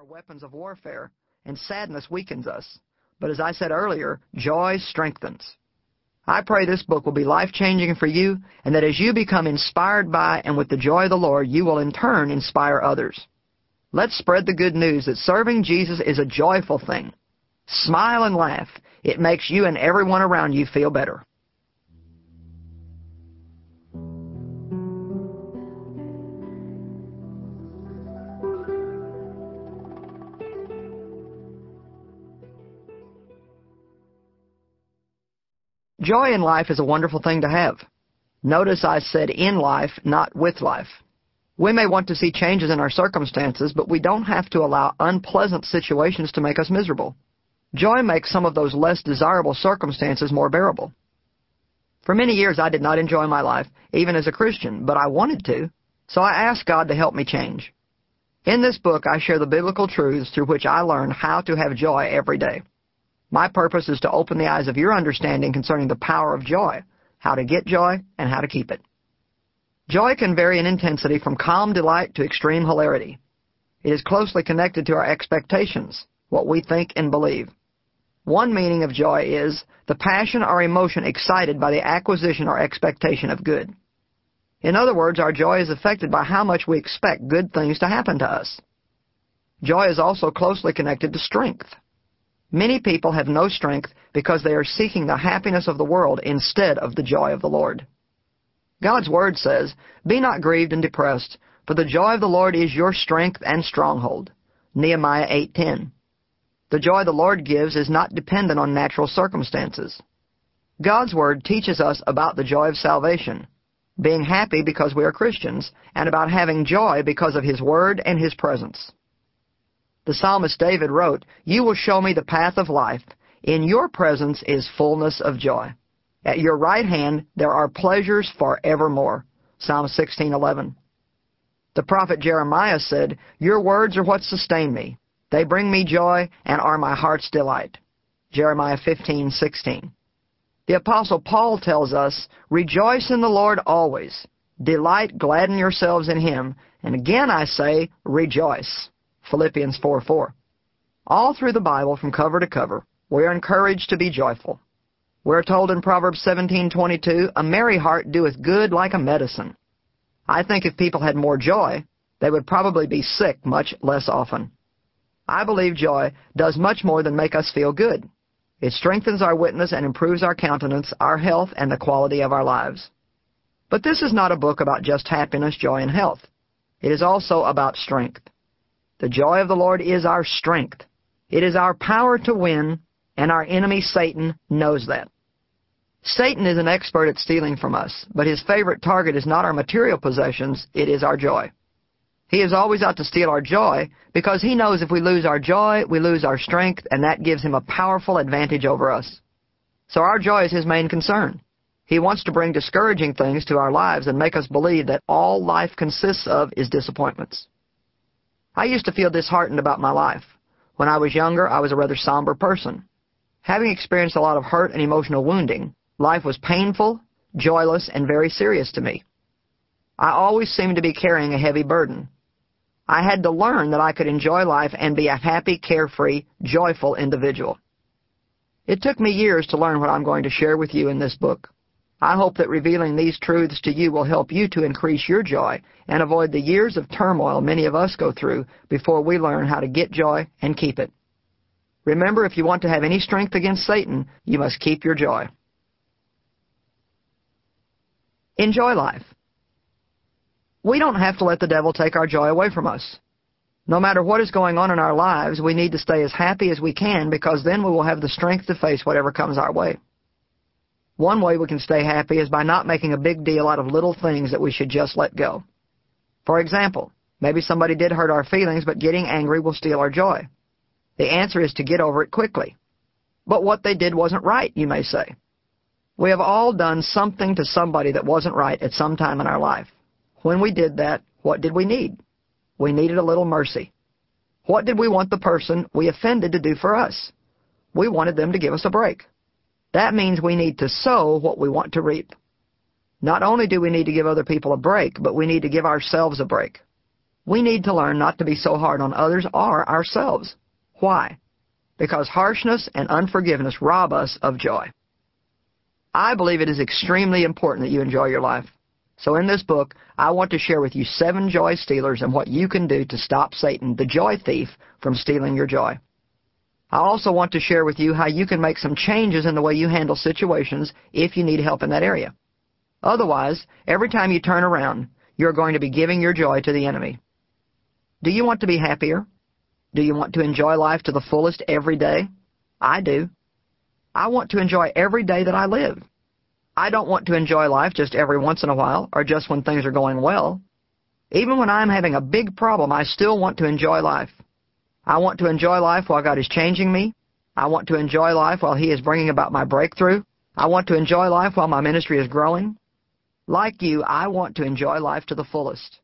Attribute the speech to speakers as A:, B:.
A: are weapons of warfare, and sadness weakens us. But as I said earlier, joy strengthens. I pray this book will be life-changing for you, and that as you become inspired by and with the joy of the Lord, you will in turn inspire others. Let's spread the good news that serving Jesus is a joyful thing. Smile and laugh. It makes you and everyone around you feel better. Joy in life is a wonderful thing to have. Notice I said in life, not with life. We may want to see changes in our circumstances, but we don't have to allow unpleasant situations to make us miserable. Joy makes some of those less desirable circumstances more bearable. For many years I did not enjoy my life, even as a Christian, but I wanted to, so I asked God to help me change. In this book I share the biblical truths through which I learn how to have joy every day. My purpose is to open the eyes of your understanding concerning the power of joy, how to get joy, and how to keep it. Joy can vary in intensity from calm delight to extreme hilarity. It is closely connected to our expectations, what we think and believe. One meaning of joy is the passion or emotion excited by the acquisition or expectation of good. In other words, our joy is affected by how much we expect good things to happen to us. Joy is also closely connected to strength. Many people have no strength because they are seeking the happiness of the world instead of the joy of the Lord. God's Word says, Be not grieved and depressed, for the joy of the Lord is your strength and stronghold. Nehemiah 8.10 The joy the Lord gives is not dependent on natural circumstances. God's Word teaches us about the joy of salvation, being happy because we are Christians, and about having joy because of His Word and His presence. The psalmist David wrote, You will show me the path of life. In your presence is fullness of joy. At your right hand there are pleasures forevermore. Psalm 16:11. The prophet Jeremiah said, Your words are what sustain me. They bring me joy and are my heart's delight. Jeremiah 15:16. The apostle Paul tells us, Rejoice in the Lord always. Delight, gladden yourselves in him. And again I say, rejoice. Philippians 4 4. All through the Bible, from cover to cover, we are encouraged to be joyful. We are told in Proverbs 17:22, "A merry heart doeth good like a medicine." I think if people had more joy, they would probably be sick much less often. I believe joy does much more than make us feel good. It strengthens our witness and improves our countenance, our health, and the quality of our lives. But this is not a book about just happiness, joy, and health. It is also about strength. The joy of the Lord is our strength. It is our power to win, and our enemy Satan knows that. Satan is an expert at stealing from us, but his favorite target is not our material possessions, it is our joy. He is always out to steal our joy because he knows if we lose our joy, we lose our strength, and that gives him a powerful advantage over us. So our joy is his main concern. He wants to bring discouraging things to our lives and make us believe that all life consists of is disappointments. I used to feel disheartened about my life. When I was younger, I was a rather somber person. Having experienced a lot of hurt and emotional wounding, life was painful, joyless, and very serious to me. I always seemed to be carrying a heavy burden. I had to learn that I could enjoy life and be a happy, carefree, joyful individual. It took me years to learn what I'm going to share with you in this book. I hope that revealing these truths to you will help you to increase your joy and avoid the years of turmoil many of us go through before we learn how to get joy and keep it. Remember, if you want to have any strength against Satan, you must keep your joy. Enjoy life. We don't have to let the devil take our joy away from us. No matter what is going on in our lives, we need to stay as happy as we can because then we will have the strength to face whatever comes our way. One way we can stay happy is by not making a big deal out of little things that we should just let go. For example, maybe somebody did hurt our feelings, but getting angry will steal our joy. The answer is to get over it quickly. But what they did wasn't right, you may say. We have all done something to somebody that wasn't right at some time in our life. When we did that, what did we need? We needed a little mercy. What did we want the person we offended to do for us? We wanted them to give us a break. That means we need to sow what we want to reap. Not only do we need to give other people a break, but we need to give ourselves a break. We need to learn not to be so hard on others or ourselves. Why? Because harshness and unforgiveness rob us of joy. I believe it is extremely important that you enjoy your life. So in this book, I want to share with you seven joy stealers and what you can do to stop Satan, the joy thief, from stealing your joy. I also want to share with you how you can make some changes in the way you handle situations if you need help in that area. Otherwise, every time you turn around, you're going to be giving your joy to the enemy. Do you want to be happier? Do you want to enjoy life to the fullest every day? I do. I want to enjoy every day that I live. I don't want to enjoy life just every once in a while or just when things are going well. Even when I'm having a big problem, I still want to enjoy life. I want to enjoy life while God is changing me. I want to enjoy life while He is bringing about my breakthrough. I want to enjoy life while my ministry is growing. Like you, I want to enjoy life to the fullest.